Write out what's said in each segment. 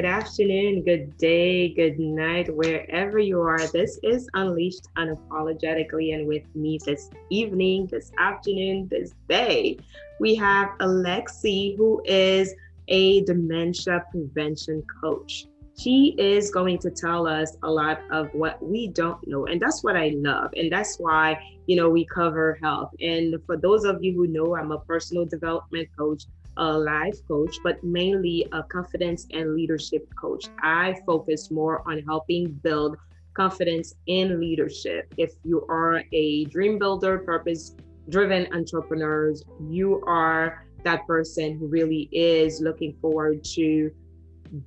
Good afternoon, good day, good night, wherever you are. This is Unleashed Unapologetically, and with me this evening, this afternoon, this day, we have Alexi, who is a dementia prevention coach. She is going to tell us a lot of what we don't know. And that's what I love. And that's why, you know, we cover health. And for those of you who know, I'm a personal development coach a life coach, but mainly a confidence and leadership coach. I focus more on helping build confidence in leadership. If you are a dream builder, purpose driven entrepreneurs, you are that person who really is looking forward to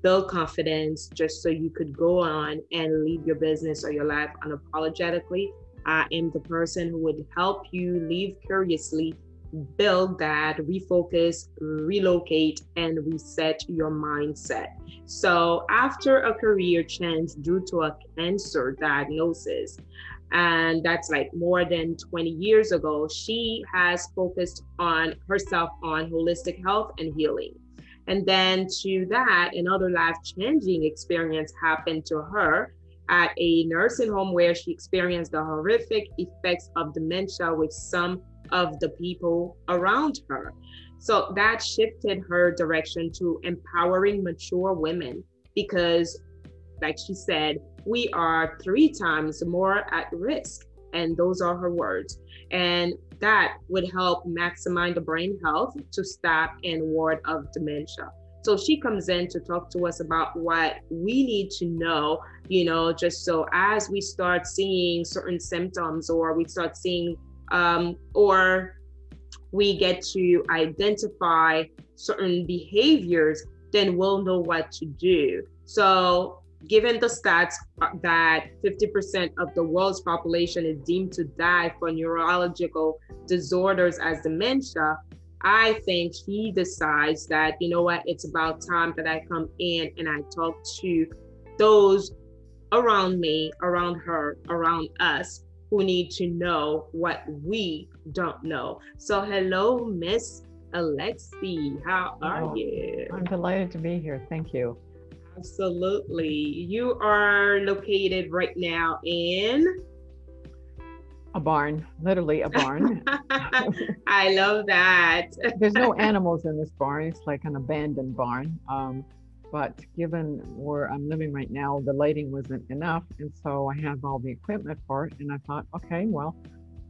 build confidence just so you could go on and lead your business or your life unapologetically. I am the person who would help you live curiously build that, refocus, relocate, and reset your mindset. So, after a career change due to a cancer diagnosis, and that's like more than 20 years ago, she has focused on herself on holistic health and healing. And then to that, another life changing experience happened to her at a nursing home where she experienced the horrific effects of dementia with some of the people around her. So that shifted her direction to empowering mature women because, like she said, we are three times more at risk. And those are her words. And that would help maximize the brain health to stop and ward of dementia. So she comes in to talk to us about what we need to know, you know, just so as we start seeing certain symptoms or we start seeing um, or we get to identify certain behaviors, then we'll know what to do. So, given the stats uh, that 50% of the world's population is deemed to die from neurological disorders as dementia, I think he decides that, you know what, it's about time that I come in and I talk to those around me, around her, around us who need to know what we don't know. So, hello, Miss Alexi. How are oh, you? I'm delighted to be here. Thank you. Absolutely. You are located right now in a barn, literally a barn. I love that. There's no animals in this barn. It's like an abandoned barn. Um, but given where I'm living right now, the lighting wasn't enough. And so I have all the equipment for it. And I thought, okay, well,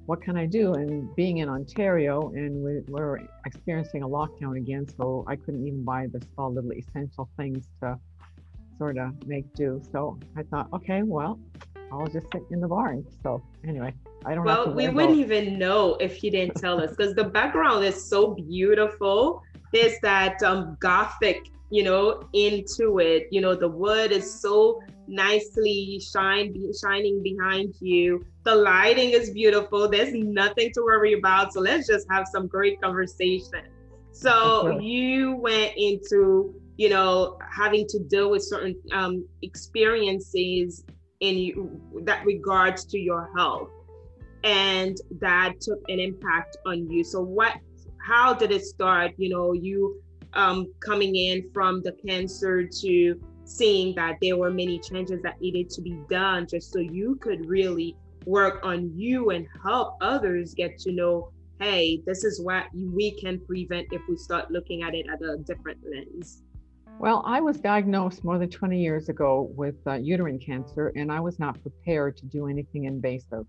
what can I do? And being in Ontario and we, we're experiencing a lockdown again, so I couldn't even buy the small little essential things to sort of make do. So I thought, okay, well, I'll just sit in the barn. So anyway, I don't. Well, we wouldn't even know if you didn't tell us because the background is so beautiful. There's that um, gothic you know, into it. You know, the wood is so nicely shine, shining behind you. The lighting is beautiful. There's nothing to worry about. So let's just have some great conversation. So you went into, you know, having to deal with certain um, experiences in you, that regards to your health, and that took an impact on you. So what? How did it start? You know, you um, coming in from the cancer to seeing that there were many changes that needed to be done just so you could really work on you and help others get to know hey this is what we can prevent if we start looking at it at a different lens. Well i was diagnosed more than 20 years ago with uh, uterine cancer and i was not prepared to do anything invasive.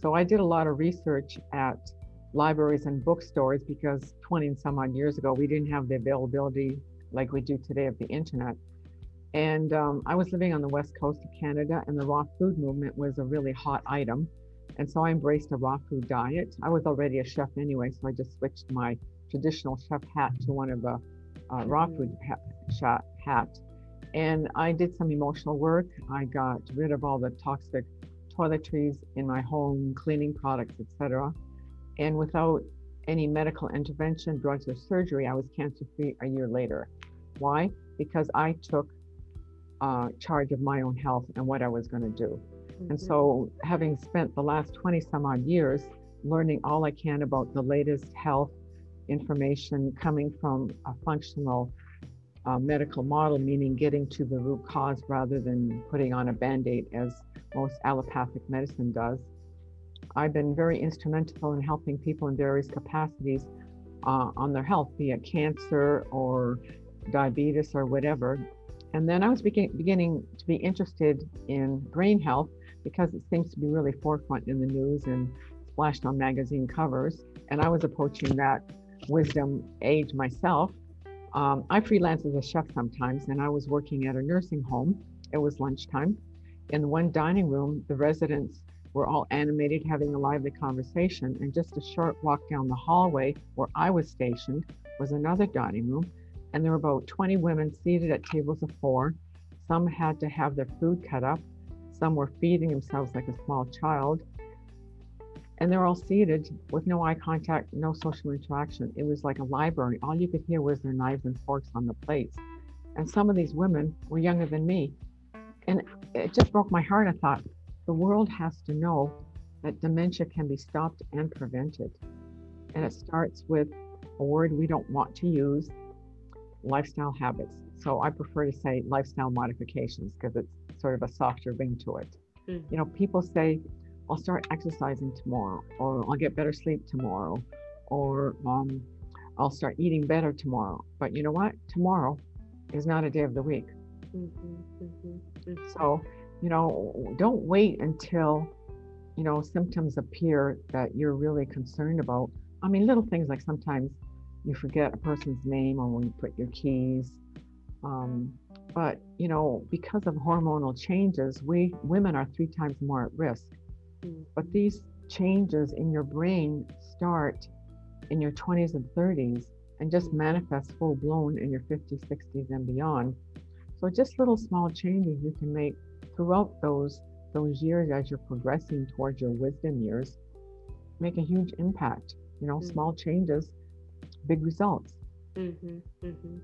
So i did a lot of research at libraries and bookstores because 20 and some odd years ago, we didn't have the availability like we do today of the internet. And um, I was living on the west coast of Canada, and the raw food movement was a really hot item. And so I embraced a raw food diet. I was already a chef anyway, so I just switched my traditional chef hat to one of a uh, raw food ha- hat. And I did some emotional work. I got rid of all the toxic toiletries in my home, cleaning products, etc. And without any medical intervention, drugs, or surgery, I was cancer free a year later. Why? Because I took uh, charge of my own health and what I was going to do. Mm-hmm. And so, having spent the last 20 some odd years learning all I can about the latest health information coming from a functional uh, medical model, meaning getting to the root cause rather than putting on a band aid as most allopathic medicine does. I've been very instrumental in helping people in various capacities uh, on their health, be it cancer or diabetes or whatever. And then I was begin- beginning to be interested in brain health because it seems to be really forefront in the news and splashed on magazine covers. And I was approaching that wisdom age myself. Um, I freelance as a chef sometimes, and I was working at a nursing home. It was lunchtime. In one dining room, the residents were all animated, having a lively conversation. And just a short walk down the hallway where I was stationed was another dining room. And there were about 20 women seated at tables of four. Some had to have their food cut up. Some were feeding themselves like a small child. And they're all seated with no eye contact, no social interaction. It was like a library. All you could hear was their knives and forks on the plates. And some of these women were younger than me. And it just broke my heart. I thought, the world has to know that dementia can be stopped and prevented. And it starts with a word we don't want to use lifestyle habits. So I prefer to say lifestyle modifications because it's sort of a softer ring to it. Mm. You know, people say, I'll start exercising tomorrow, or I'll get better sleep tomorrow, or um, I'll start eating better tomorrow. But you know what? Tomorrow is not a day of the week. Mm-hmm, mm-hmm, mm-hmm. So you know, don't wait until, you know, symptoms appear that you're really concerned about. I mean, little things like sometimes you forget a person's name or when you put your keys. Um, but, you know, because of hormonal changes, we women are three times more at risk. Mm-hmm. But these changes in your brain start in your 20s and 30s and just mm-hmm. manifest full blown in your 50s, 60s, and beyond. So, just little small changes you can make throughout those those years as you're progressing towards your wisdom years make a huge impact you know mm-hmm. small changes big results mm-hmm, mm-hmm.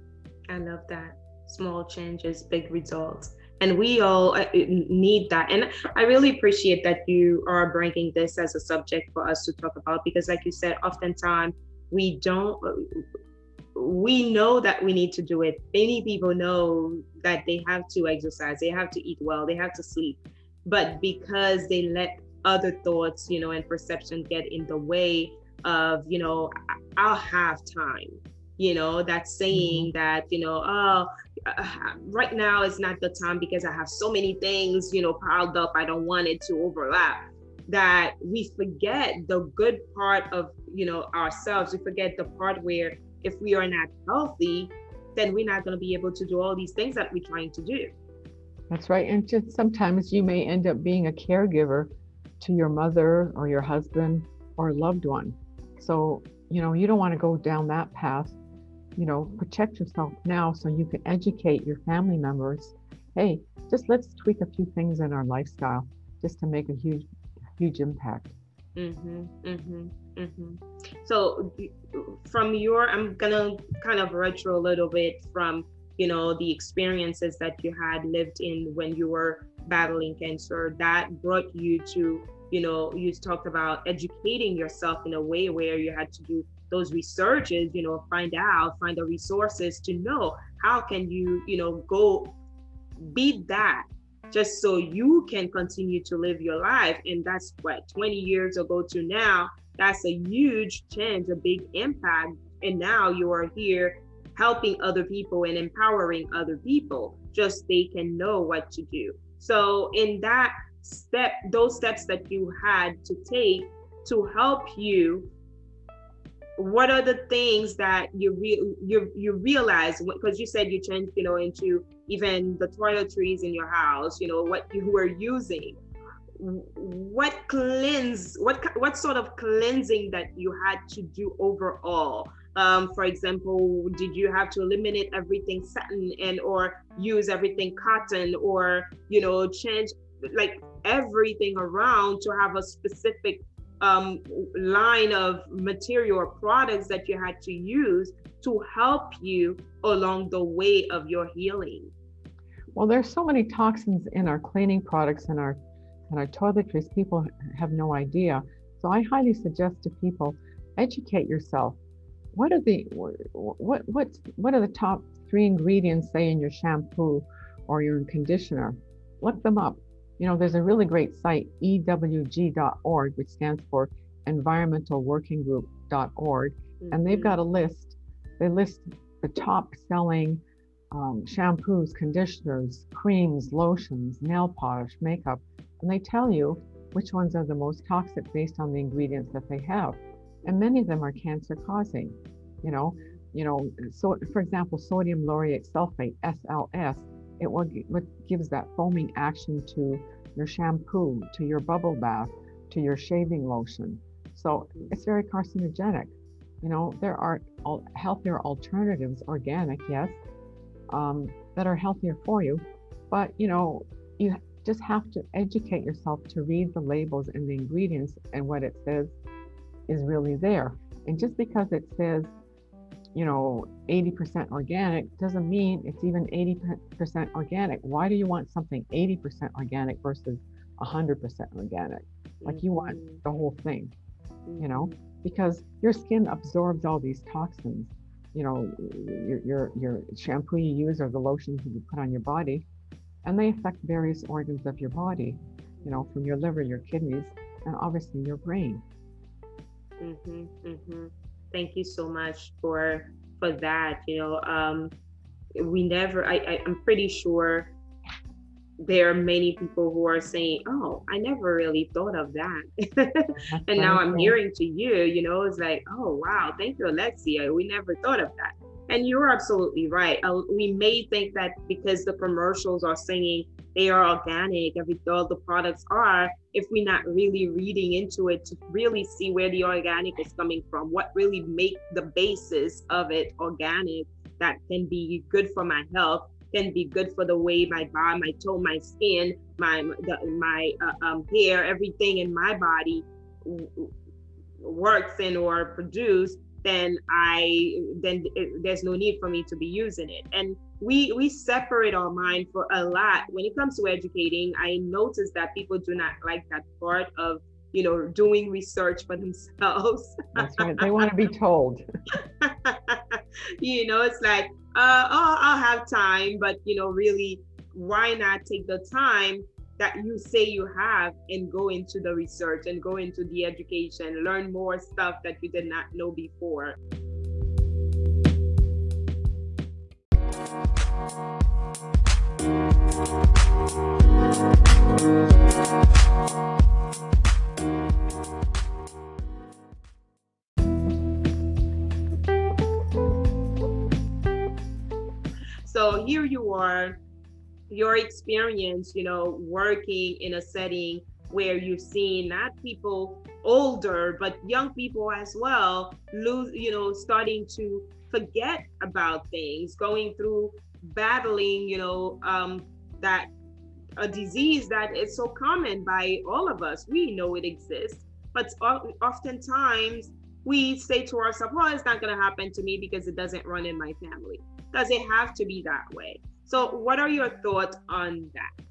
i love that small changes big results and we all uh, need that and i really appreciate that you are bringing this as a subject for us to talk about because like you said oftentimes we don't we know that we need to do it. Many people know that they have to exercise, they have to eat well, they have to sleep. But because they let other thoughts, you know, and perception get in the way of, you know, I'll have time, you know, that saying mm-hmm. that, you know, oh, uh, right now is not the time because I have so many things, you know, piled up. I don't want it to overlap. That we forget the good part of, you know, ourselves. We forget the part where if we are not healthy, then we're not going to be able to do all these things that we're trying to do. That's right. And just sometimes you may end up being a caregiver to your mother or your husband or loved one. So, you know, you don't want to go down that path. You know, protect yourself now so you can educate your family members. Hey, just let's tweak a few things in our lifestyle just to make a huge, huge impact. Mm-hmm, mm-hmm, mm-hmm. So, from your, I'm gonna kind of retro a little bit from you know the experiences that you had lived in when you were battling cancer that brought you to you know you talked about educating yourself in a way where you had to do those researches you know find out find the resources to know how can you you know go beat that just so you can continue to live your life. And that's what 20 years ago to now, that's a huge change, a big impact. And now you are here helping other people and empowering other people, just they can know what to do. So, in that step, those steps that you had to take to help you what are the things that you re- you you realize because you said you changed you know into even the toiletries in your house you know what you were using what cleanse what what sort of cleansing that you had to do overall um, for example did you have to eliminate everything satin and or use everything cotton or you know change like everything around to have a specific um, line of material or products that you had to use to help you along the way of your healing? Well, there's so many toxins in our cleaning products and our and our toiletries. People have no idea. So I highly suggest to people educate yourself. what are the what what what are the top three ingredients say in your shampoo or your conditioner? Look them up. You know, there's a really great site, ewg.org, which stands for environmentalworkinggroup.org, mm-hmm. and they've mm-hmm. got a list. They list the top selling um, shampoos, conditioners, creams, lotions, nail polish, makeup, and they tell you which ones are the most toxic based on the ingredients that they have. And many of them are cancer causing. You know, you know, so for example, sodium lauryl sulfate, SLS, it what, what gives that foaming action to your shampoo, to your bubble bath, to your shaving lotion. So it's very carcinogenic. You know, there are healthier alternatives, organic, yes, um, that are healthier for you. But, you know, you just have to educate yourself to read the labels and the ingredients and what it says is really there. And just because it says, you know, 80% organic doesn't mean it's even 80% organic. Why do you want something 80% organic versus 100% organic? Like you want mm-hmm. the whole thing, you know, mm-hmm. because your skin absorbs all these toxins. You know, your, your, your shampoo you use or the lotions you put on your body, and they affect various organs of your body, you know, from your liver, your kidneys, and obviously your brain. Mm-hmm, mm-hmm. Thank you so much for for that. You know, um, we never. I, I I'm pretty sure there are many people who are saying, "Oh, I never really thought of that," and now I'm hearing to you. You know, it's like, "Oh, wow, thank you, Alexia. We never thought of that." And you're absolutely right. Uh, we may think that because the commercials are saying they are organic, every all the products are, if we're not really reading into it to really see where the organic is coming from, what really make the basis of it organic that can be good for my health can be good for the way my body, my toe, my skin, my the, my uh, um, hair, everything in my body works in or produce then I then it, there's no need for me to be using it. And we we separate our mind for a lot when it comes to educating. I notice that people do not like that part of you know doing research for themselves. That's right. They want to be told. you know, it's like uh, oh, I'll have time, but you know, really, why not take the time that you say you have and go into the research and go into the education, learn more stuff that you did not know before. So here you are your experience, you know, working in a setting where you've seen not people older, but young people as well, lose, you know, starting to forget about things, going through battling, you know, um, that a disease that is so common by all of us. We know it exists, but oftentimes we say to ourselves, well, it's not going to happen to me because it doesn't run in my family. Does it have to be that way? So, what are your thoughts on that?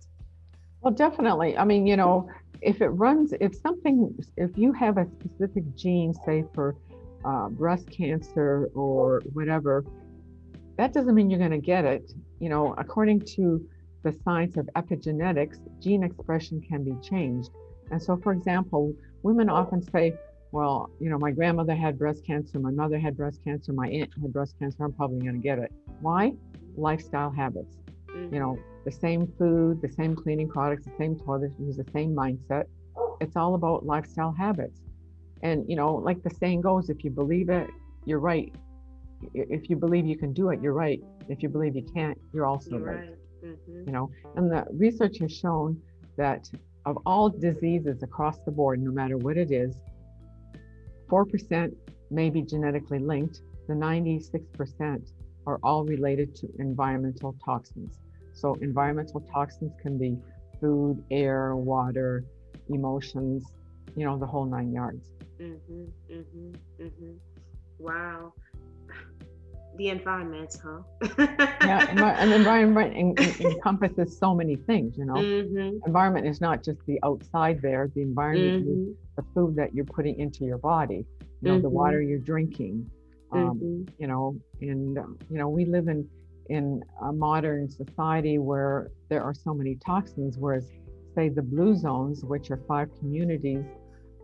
Well, definitely. I mean, you know, if it runs, if something, if you have a specific gene, say for uh, breast cancer or whatever, that doesn't mean you're going to get it. You know, according to the science of epigenetics, gene expression can be changed. And so, for example, women often say, well, you know, my grandmother had breast cancer, my mother had breast cancer, my aunt had breast cancer, I'm probably going to get it. Why? Lifestyle habits. Mm-hmm. You know, the same food, the same cleaning products, the same toilet, use the same mindset. It's all about lifestyle habits. And, you know, like the saying goes, if you believe it, you're right. If you believe you can do it, you're right. If you believe you can't, you're also you're right. right. Mm-hmm. You know, and the research has shown that of all diseases across the board, no matter what it is, 4% may be genetically linked. The 96% are all related to environmental toxins. So, environmental toxins can be food, air, water, emotions, you know, the whole nine yards. Mm-hmm, mm-hmm, mm-hmm. Wow. The environment, huh? yeah, and environment en- en- encompasses so many things, you know. Mm-hmm. Environment is not just the outside there, the environment is mm-hmm. the food that you're putting into your body, you know, the water mm-hmm. you're drinking, Um, mm-hmm. You know, and you know, we live in in a modern society where there are so many toxins, whereas say the blue zones, which are five communities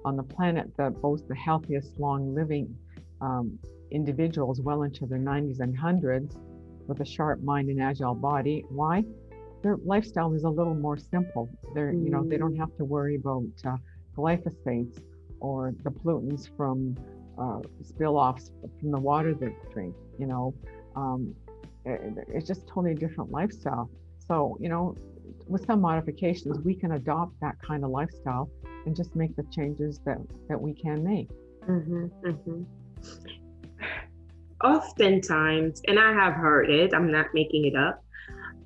on the planet that boast the healthiest long living um, individuals well into their 90s and 100s with a sharp mind and agile body. Why? Their lifestyle is a little more simple. They're, mm. you know, they don't have to worry about uh, glyphosates or the pollutants from uh, spill offs from the water they drink. You know, um, it, it's just totally different lifestyle. So, you know, with some modifications, we can adopt that kind of lifestyle and just make the changes that that we can make. Mm-hmm, mm-hmm. Oftentimes, and I have heard it. I'm not making it up.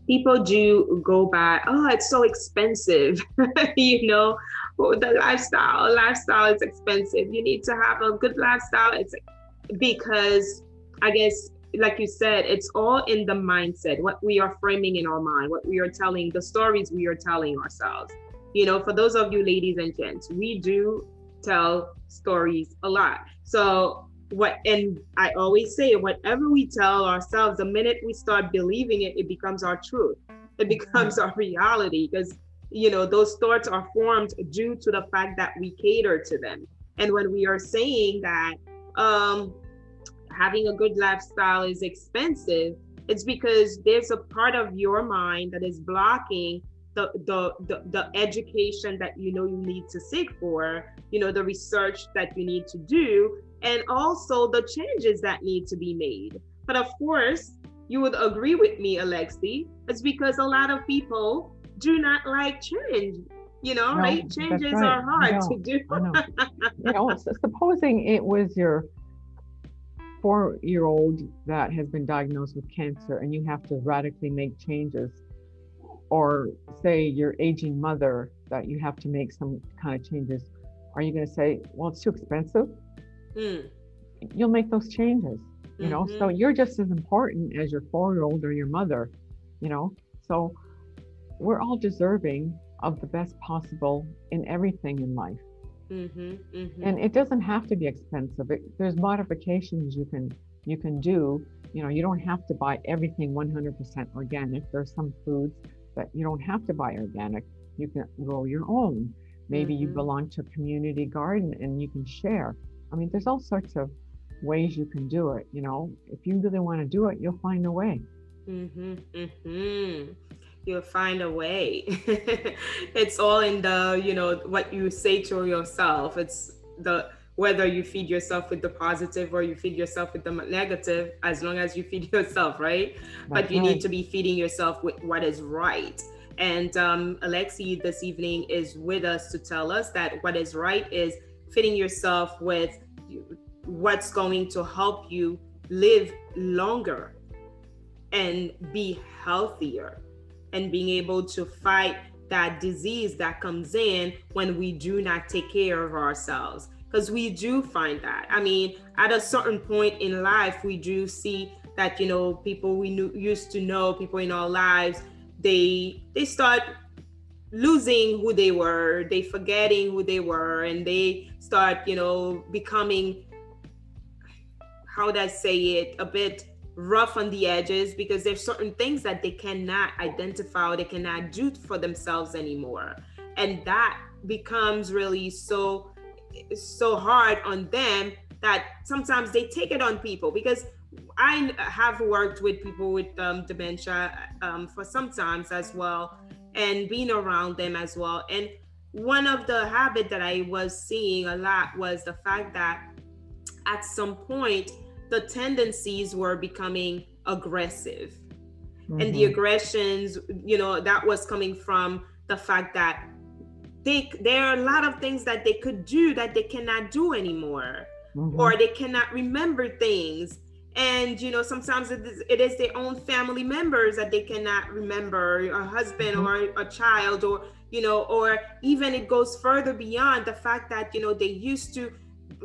People do go by, oh, it's so expensive. you know, the lifestyle, lifestyle is expensive. You need to have a good lifestyle. It's because I guess like you said, it's all in the mindset, what we are framing in our mind, what we are telling, the stories we are telling ourselves. You know, for those of you ladies and gents, we do tell stories a lot. So what and I always say whatever we tell ourselves, the minute we start believing it, it becomes our truth. It becomes mm-hmm. our reality because you know those thoughts are formed due to the fact that we cater to them. And when we are saying that um having a good lifestyle is expensive, it's because there's a part of your mind that is blocking the, the, the, the education that you know you need to seek for, you know, the research that you need to do, and also the changes that need to be made. But of course, you would agree with me, Alexi, it's because a lot of people do not like change. You know, no, right? Changes right. are hard to do. you know, supposing it was your four year old that has been diagnosed with cancer and you have to radically make changes, or say your aging mother that you have to make some kind of changes, are you going to say, well, it's too expensive? Mm. You'll make those changes, you mm-hmm. know? So mm-hmm. you're just as important as your four year old or your mother, you know? So we're all deserving of the best possible in everything in life. Mm-hmm, mm-hmm. And it doesn't have to be expensive. It, there's modifications you can you can do. You know, you don't have to buy everything 100% organic. There's some foods that you don't have to buy organic. You can grow your own. Maybe mm-hmm. you belong to a community garden and you can share. I mean, there's all sorts of ways you can do it. You know, if you really want to do it, you'll find a way. You'll find a way. it's all in the, you know, what you say to yourself. It's the whether you feed yourself with the positive or you feed yourself with the negative, as long as you feed yourself, right? That's but you right. need to be feeding yourself with what is right. And um, Alexi this evening is with us to tell us that what is right is feeding yourself with what's going to help you live longer and be healthier and being able to fight that disease that comes in when we do not take care of ourselves. Because we do find that. I mean at a certain point in life we do see that you know people we knew used to know people in our lives they they start losing who they were they forgetting who they were and they start you know becoming how would i say it a bit rough on the edges because there's certain things that they cannot identify or they cannot do for themselves anymore. And that becomes really so so hard on them that sometimes they take it on people because I have worked with people with um, dementia um, for some times as well and being around them as well. And one of the habit that I was seeing a lot was the fact that at some point the tendencies were becoming aggressive. Mm-hmm. And the mm-hmm. aggressions, you know, that was coming from the fact that they there are a lot of things that they could do that they cannot do anymore. Mm-hmm. Or they cannot remember things and you know sometimes it is, it is, their own family members that they cannot remember a husband mm-hmm. or a child or you know or even it goes further beyond the fact that you know they used to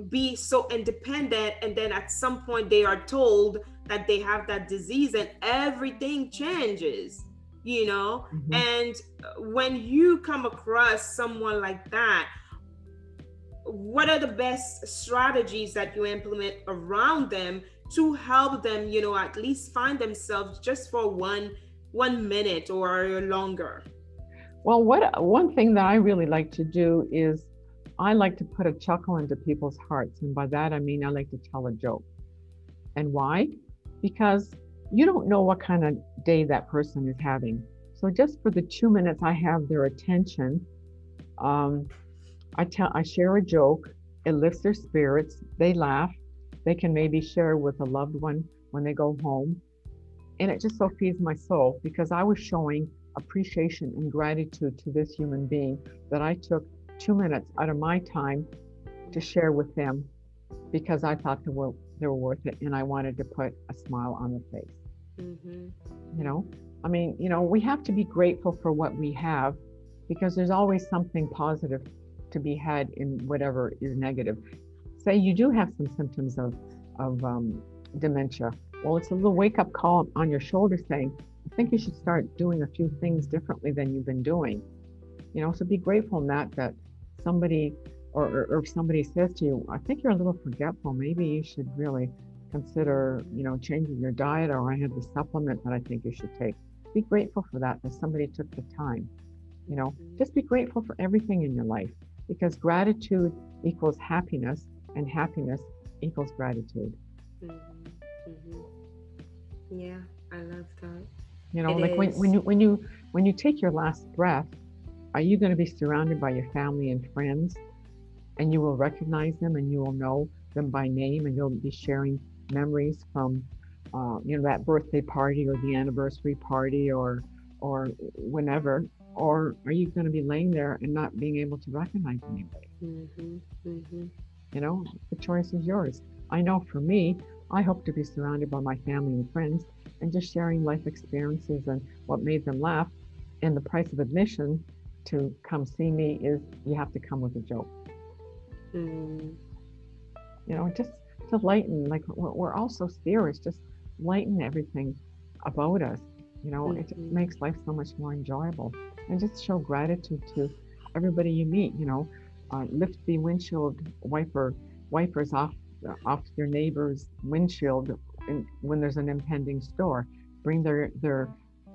be so independent and then at some point they are told that they have that disease and everything changes you know mm-hmm. and when you come across someone like that what are the best strategies that you implement around them to help them you know at least find themselves just for one one minute or longer well what one thing that i really like to do is i like to put a chuckle into people's hearts and by that i mean i like to tell a joke and why because you don't know what kind of day that person is having so just for the two minutes i have their attention um, I tell I share a joke, it lifts their spirits, they laugh, they can maybe share with a loved one when they go home. And it just so feeds my soul because I was showing appreciation and gratitude to this human being that I took two minutes out of my time to share with them because I thought they were they were worth it and I wanted to put a smile on their face. Mm-hmm. You know, I mean, you know, we have to be grateful for what we have because there's always something positive to be had in whatever is negative. Say you do have some symptoms of, of um, dementia. Well, it's a little wake up call on your shoulder saying, I think you should start doing a few things differently than you've been doing. You know, so be grateful in that that somebody or, or, or if somebody says to you, I think you're a little forgetful, maybe you should really consider, you know, changing your diet or I have the supplement that I think you should take. Be grateful for that, that somebody took the time. You know, just be grateful for everything in your life because gratitude equals happiness and happiness equals gratitude. Mm-hmm. Mm-hmm. Yeah, I love that. You know, it like when, when you when you when you take your last breath, are you going to be surrounded by your family and friends, and you will recognize them and you will know them by name, and you'll be sharing memories from, uh, you know, that birthday party or the anniversary party or or whenever or are you going to be laying there and not being able to recognize anybody? Mm-hmm, mm-hmm. You know, the choice is yours. I know for me, I hope to be surrounded by my family and friends and just sharing life experiences and what made them laugh. And the price of admission to come see me is you have to come with a joke. Mm. You know, just to lighten, like we're, we're all so serious, just lighten everything about us. You know, mm-hmm. it makes life so much more enjoyable and just show gratitude to everybody you meet. You know, uh, lift the windshield wiper wipers off off your neighbor's windshield in, when there's an impending store. Bring their their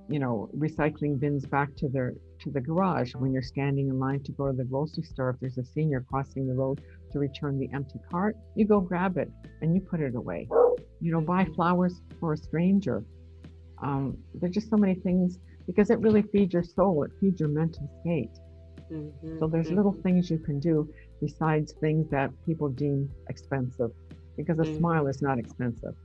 you know recycling bins back to their to the garage when you're standing in line to go to the grocery store. If there's a senior crossing the road to return the empty cart, you go grab it and you put it away. You know, buy flowers for a stranger. Um, there's just so many things because it really feeds your soul, it feeds your mental state. Mm-hmm, so there's mm-hmm. little things you can do besides things that people deem expensive because a mm-hmm. smile is not expensive.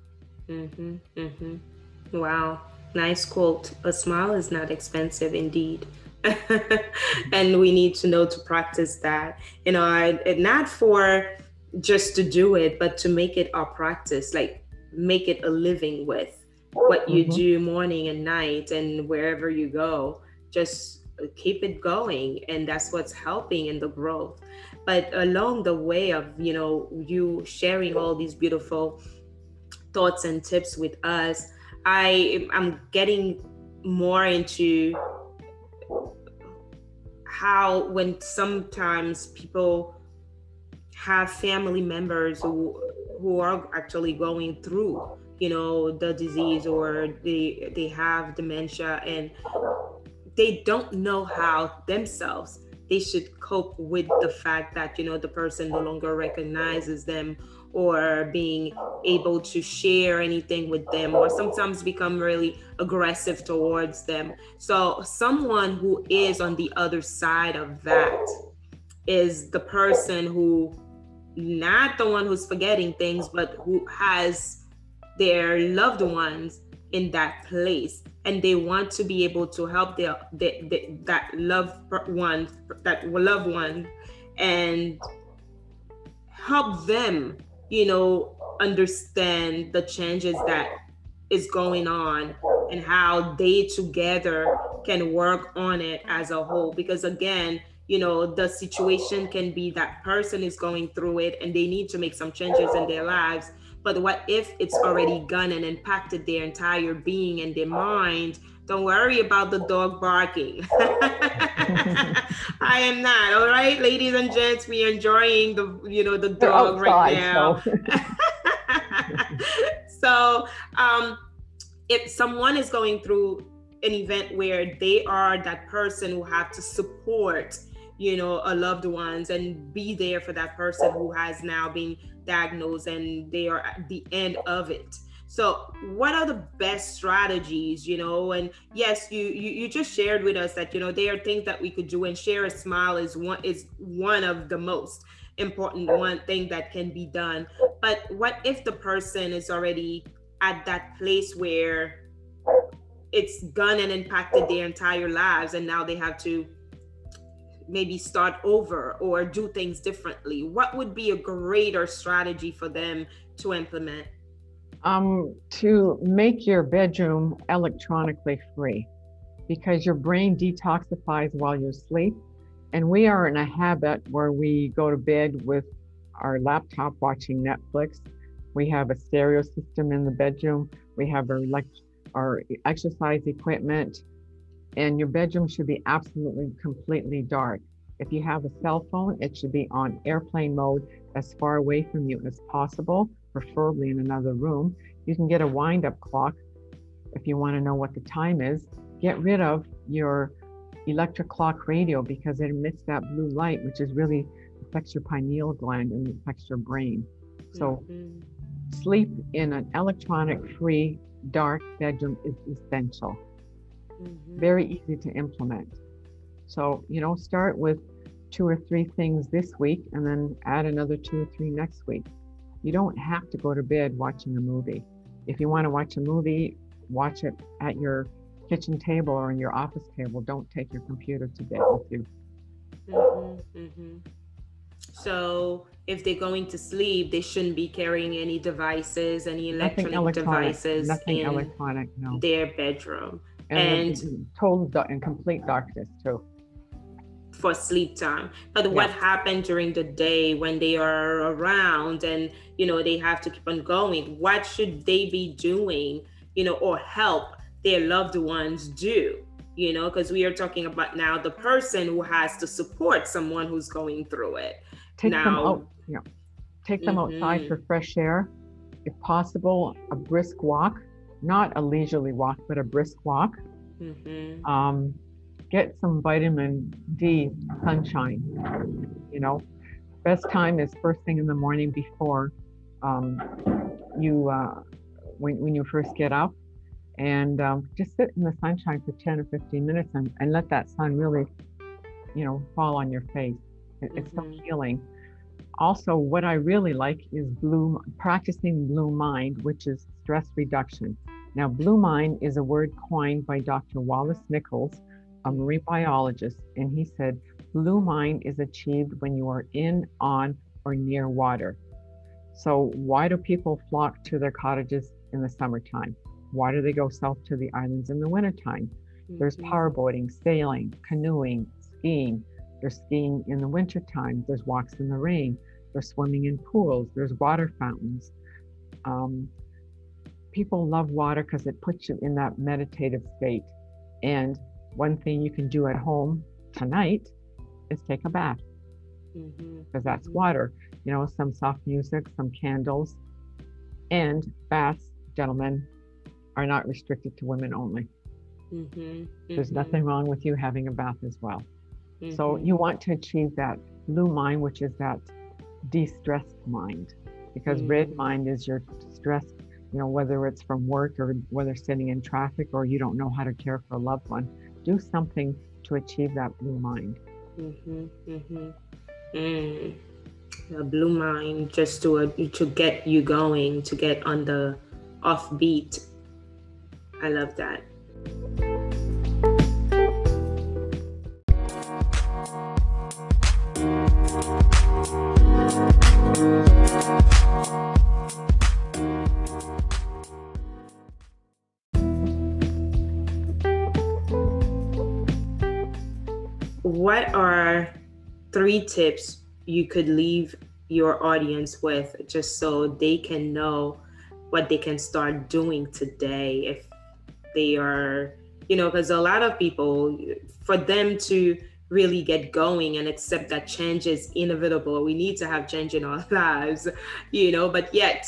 Mm-hmm, mm-hmm. Wow, nice quote. A smile is not expensive indeed. and we need to know to practice that. You know, I, not for just to do it, but to make it our practice, like make it a living with what you mm-hmm. do morning and night and wherever you go just keep it going and that's what's helping in the growth but along the way of you know you sharing all these beautiful thoughts and tips with us i am getting more into how when sometimes people have family members who who are actually going through you know the disease or they they have dementia and they don't know how themselves they should cope with the fact that you know the person no longer recognizes them or being able to share anything with them or sometimes become really aggressive towards them. So someone who is on the other side of that is the person who not the one who's forgetting things but who has their loved ones in that place and they want to be able to help their, their, their that loved one that loved one and help them you know understand the changes that is going on and how they together can work on it as a whole because again you know the situation can be that person is going through it and they need to make some changes in their lives but what if it's already gone and impacted their entire being and their mind? Don't worry about the dog barking. I am not. All right, ladies and gents, we are enjoying the you know the dog outside, right now. So. so um, if someone is going through an event where they are that person who have to support you know a loved ones and be there for that person who has now been diagnosed and they are at the end of it so what are the best strategies you know? And yes you, you you just shared with us that you know there are things that we could do and share a smile is one is one of the most important one thing that can be done. But what if the person is already at that place where it's gone and impacted their entire lives and now they have to maybe start over or do things differently? What would be a greater strategy for them to implement um, to make your bedroom electronically free because your brain detoxifies while you sleep and we are in a habit where we go to bed with our laptop watching netflix. We have a stereo system in the bedroom. We have our, our exercise equipment. And your bedroom should be absolutely completely dark. If you have a cell phone, it should be on airplane mode as far away from you as possible, preferably in another room. You can get a wind up clock if you want to know what the time is. Get rid of your electric clock radio because it emits that blue light, which is really affects your pineal gland and affects your brain. So, mm-hmm. sleep in an electronic free dark bedroom is essential mm-hmm. very easy to implement. So, you know, start with two or three things this week and then add another two or three next week. You don't have to go to bed watching a movie. If you want to watch a movie, watch it at your kitchen table or in your office table. Don't take your computer to bed with you. Mm-hmm, mm-hmm. So, if they're going to sleep, they shouldn't be carrying any devices, any electronic, electronic devices nothing in electronic, no. their bedroom and, and total in complete darkness too for sleep time but what happened during the day when they are around and you know they have to keep on going what should they be doing you know or help their loved ones do you know because we are talking about now the person who has to support someone who's going through it take now, them out yeah take them mm-hmm. outside for fresh air if possible a brisk walk not a leisurely walk, but a brisk walk. Mm-hmm. Um, get some vitamin D sunshine. You know, best time is first thing in the morning before um, you uh, when when you first get up, and um, just sit in the sunshine for 10 or 15 minutes and, and let that sun really, you know, fall on your face. It. It's so mm-hmm. healing. Also, what I really like is blue practicing blue mind, which is stress reduction. Now, blue mind is a word coined by Dr. Wallace Nichols, a marine biologist, and he said, Blue mind is achieved when you are in, on, or near water. So, why do people flock to their cottages in the summertime? Why do they go south to the islands in the wintertime? Mm-hmm. There's powerboating, sailing, canoeing, skiing. There's skiing in the wintertime. There's walks in the rain. There's swimming in pools. There's water fountains. Um, people love water because it puts you in that meditative state. And one thing you can do at home tonight is take a bath because mm-hmm. that's mm-hmm. water. You know, some soft music, some candles, and baths, gentlemen, are not restricted to women only. Mm-hmm. There's mm-hmm. nothing wrong with you having a bath as well. So mm-hmm. you want to achieve that blue mind, which is that de-stressed mind, because red mm-hmm. mind is your stressed you know, whether it's from work or whether sitting in traffic or you don't know how to care for a loved one, do something to achieve that blue mind. Mm-hmm, mm-hmm. Mm. A blue mind just to uh, to get you going, to get on the offbeat. I love that. Three tips you could leave your audience with just so they can know what they can start doing today if they are you know because a lot of people for them to really get going and accept that change is inevitable. We need to have change in our lives you know but yet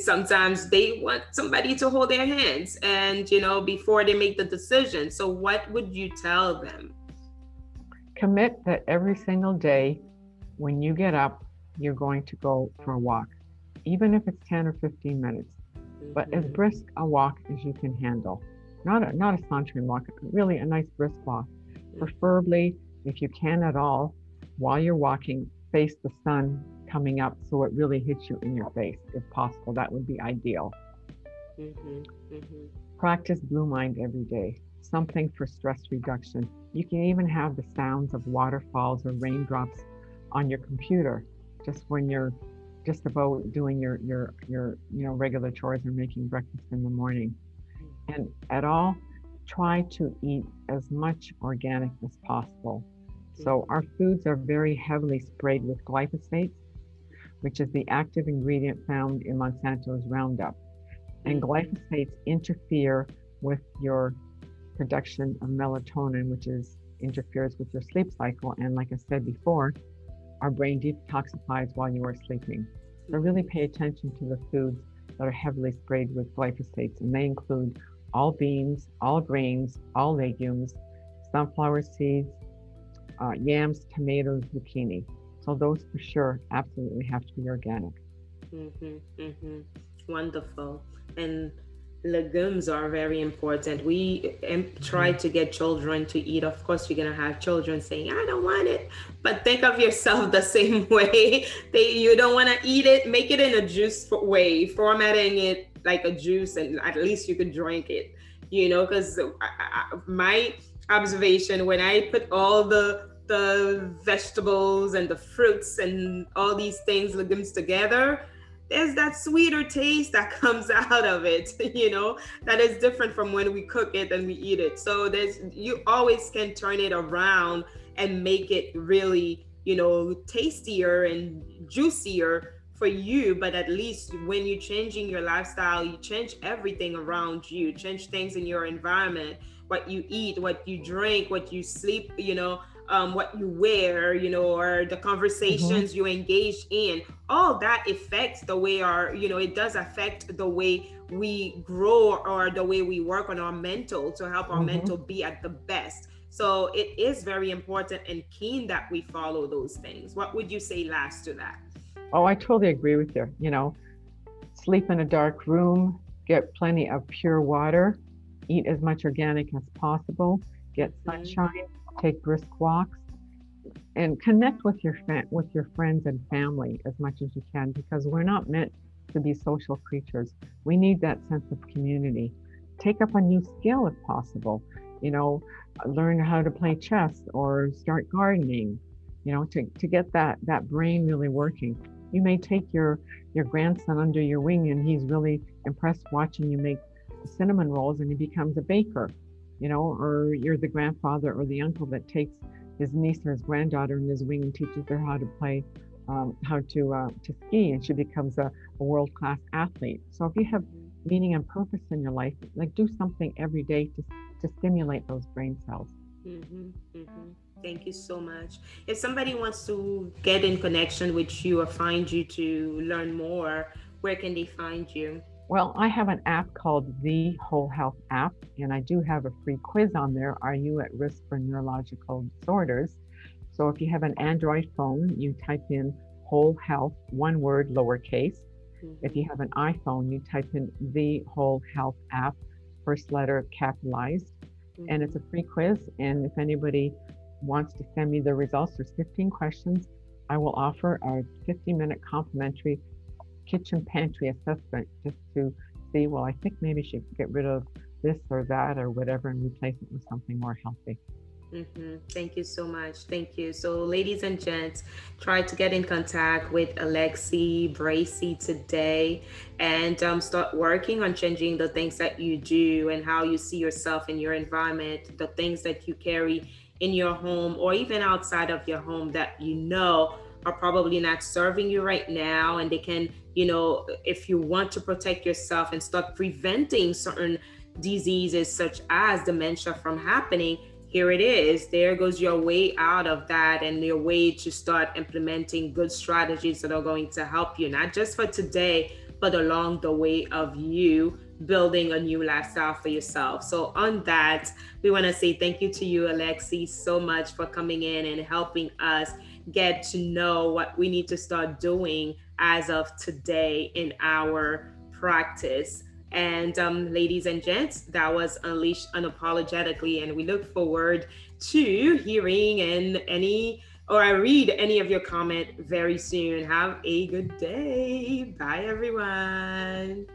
sometimes they want somebody to hold their hands and you know before they make the decision. So what would you tell them commit that every single day when you get up you're going to go for a walk even if it's 10 or 15 minutes but as mm-hmm. brisk a walk as you can handle not a not a sauntering walk really a nice brisk walk mm-hmm. preferably if you can at all while you're walking face the sun coming up so it really hits you in your face if possible that would be ideal mm-hmm, mm-hmm. practice blue mind every day something for stress reduction you can even have the sounds of waterfalls or raindrops on your computer just when you're just about doing your your your you know regular chores or making breakfast in the morning and at all try to eat as much organic as possible so our foods are very heavily sprayed with glyphosate, which is the active ingredient found in Monsanto's Roundup. And glyphosates interfere with your production of melatonin, which is interferes with your sleep cycle. And like I said before, our brain detoxifies while you are sleeping. So really pay attention to the foods that are heavily sprayed with glyphosates, and they include all beans, all grains, all legumes, sunflower seeds, uh, yams, tomatoes, zucchini. So those for sure absolutely have to be organic. Mm-hmm, mm-hmm. Wonderful. And legumes are very important. We try mm-hmm. to get children to eat. Of course, you're gonna have children saying, "I don't want it," but think of yourself the same way. They you don't want to eat it. Make it in a juice way, formatting it like a juice, and at least you could drink it. You know, because my observation when I put all the the vegetables and the fruits and all these things, legumes together, there's that sweeter taste that comes out of it, you know, that is different from when we cook it and we eat it. So there's you always can turn it around and make it really, you know, tastier and juicier for you but at least when you're changing your lifestyle you change everything around you change things in your environment what you eat, what you drink, what you sleep, you know, um, what you wear, you know, or the conversations mm-hmm. you engage in, all that affects the way our, you know, it does affect the way we grow or the way we work on our mental to help our mm-hmm. mental be at the best. So it is very important and keen that we follow those things. What would you say last to that? Oh, I totally agree with you. You know, sleep in a dark room, get plenty of pure water, eat as much organic as possible, get mm-hmm. sunshine, take brisk walks, and connect with your with your friends and family as much as you can because we're not meant to be social creatures. We need that sense of community. Take up a new skill if possible. You know, learn how to play chess or start gardening. You know, to, to get that that brain really working. You may take your your grandson under your wing and he's really impressed watching you make cinnamon rolls and he becomes a baker, you know, or you're the grandfather or the uncle that takes his niece or his granddaughter in his wing and teaches her how to play, um, how to uh, to ski, and she becomes a, a world class athlete. So if you have meaning and purpose in your life, like do something every day to to stimulate those brain cells. Mm-hmm, mm-hmm. Thank you so much. If somebody wants to get in connection with you or find you to learn more, where can they find you? Well, I have an app called the Whole Health app, and I do have a free quiz on there. Are you at risk for neurological disorders? So if you have an Android phone, you type in Whole Health, one word, lowercase. Mm-hmm. If you have an iPhone, you type in the Whole Health app, first letter capitalized, mm-hmm. and it's a free quiz. And if anybody wants to send me the results, there's 15 questions. I will offer a 50 minute complimentary kitchen pantry assessment just to see, well, I think maybe she could get rid of this or that or whatever and replace it with something more healthy. Mm-hmm. Thank you so much. Thank you. So, ladies and gents, try to get in contact with Alexi Bracy today and um, start working on changing the things that you do and how you see yourself in your environment, the things that you carry in your home or even outside of your home that you know are probably not serving you right now and they can you know if you want to protect yourself and start preventing certain diseases such as dementia from happening here it is there goes your way out of that and your way to start implementing good strategies that are going to help you not just for today but along the way of you building a new lifestyle for yourself. So, on that, we want to say thank you to you, Alexi, so much for coming in and helping us get to know what we need to start doing as of today in our practice. And um, ladies and gents, that was Unleashed Unapologetically. And we look forward to hearing and any or I read any of your comment very soon. Have a good day. Bye, everyone.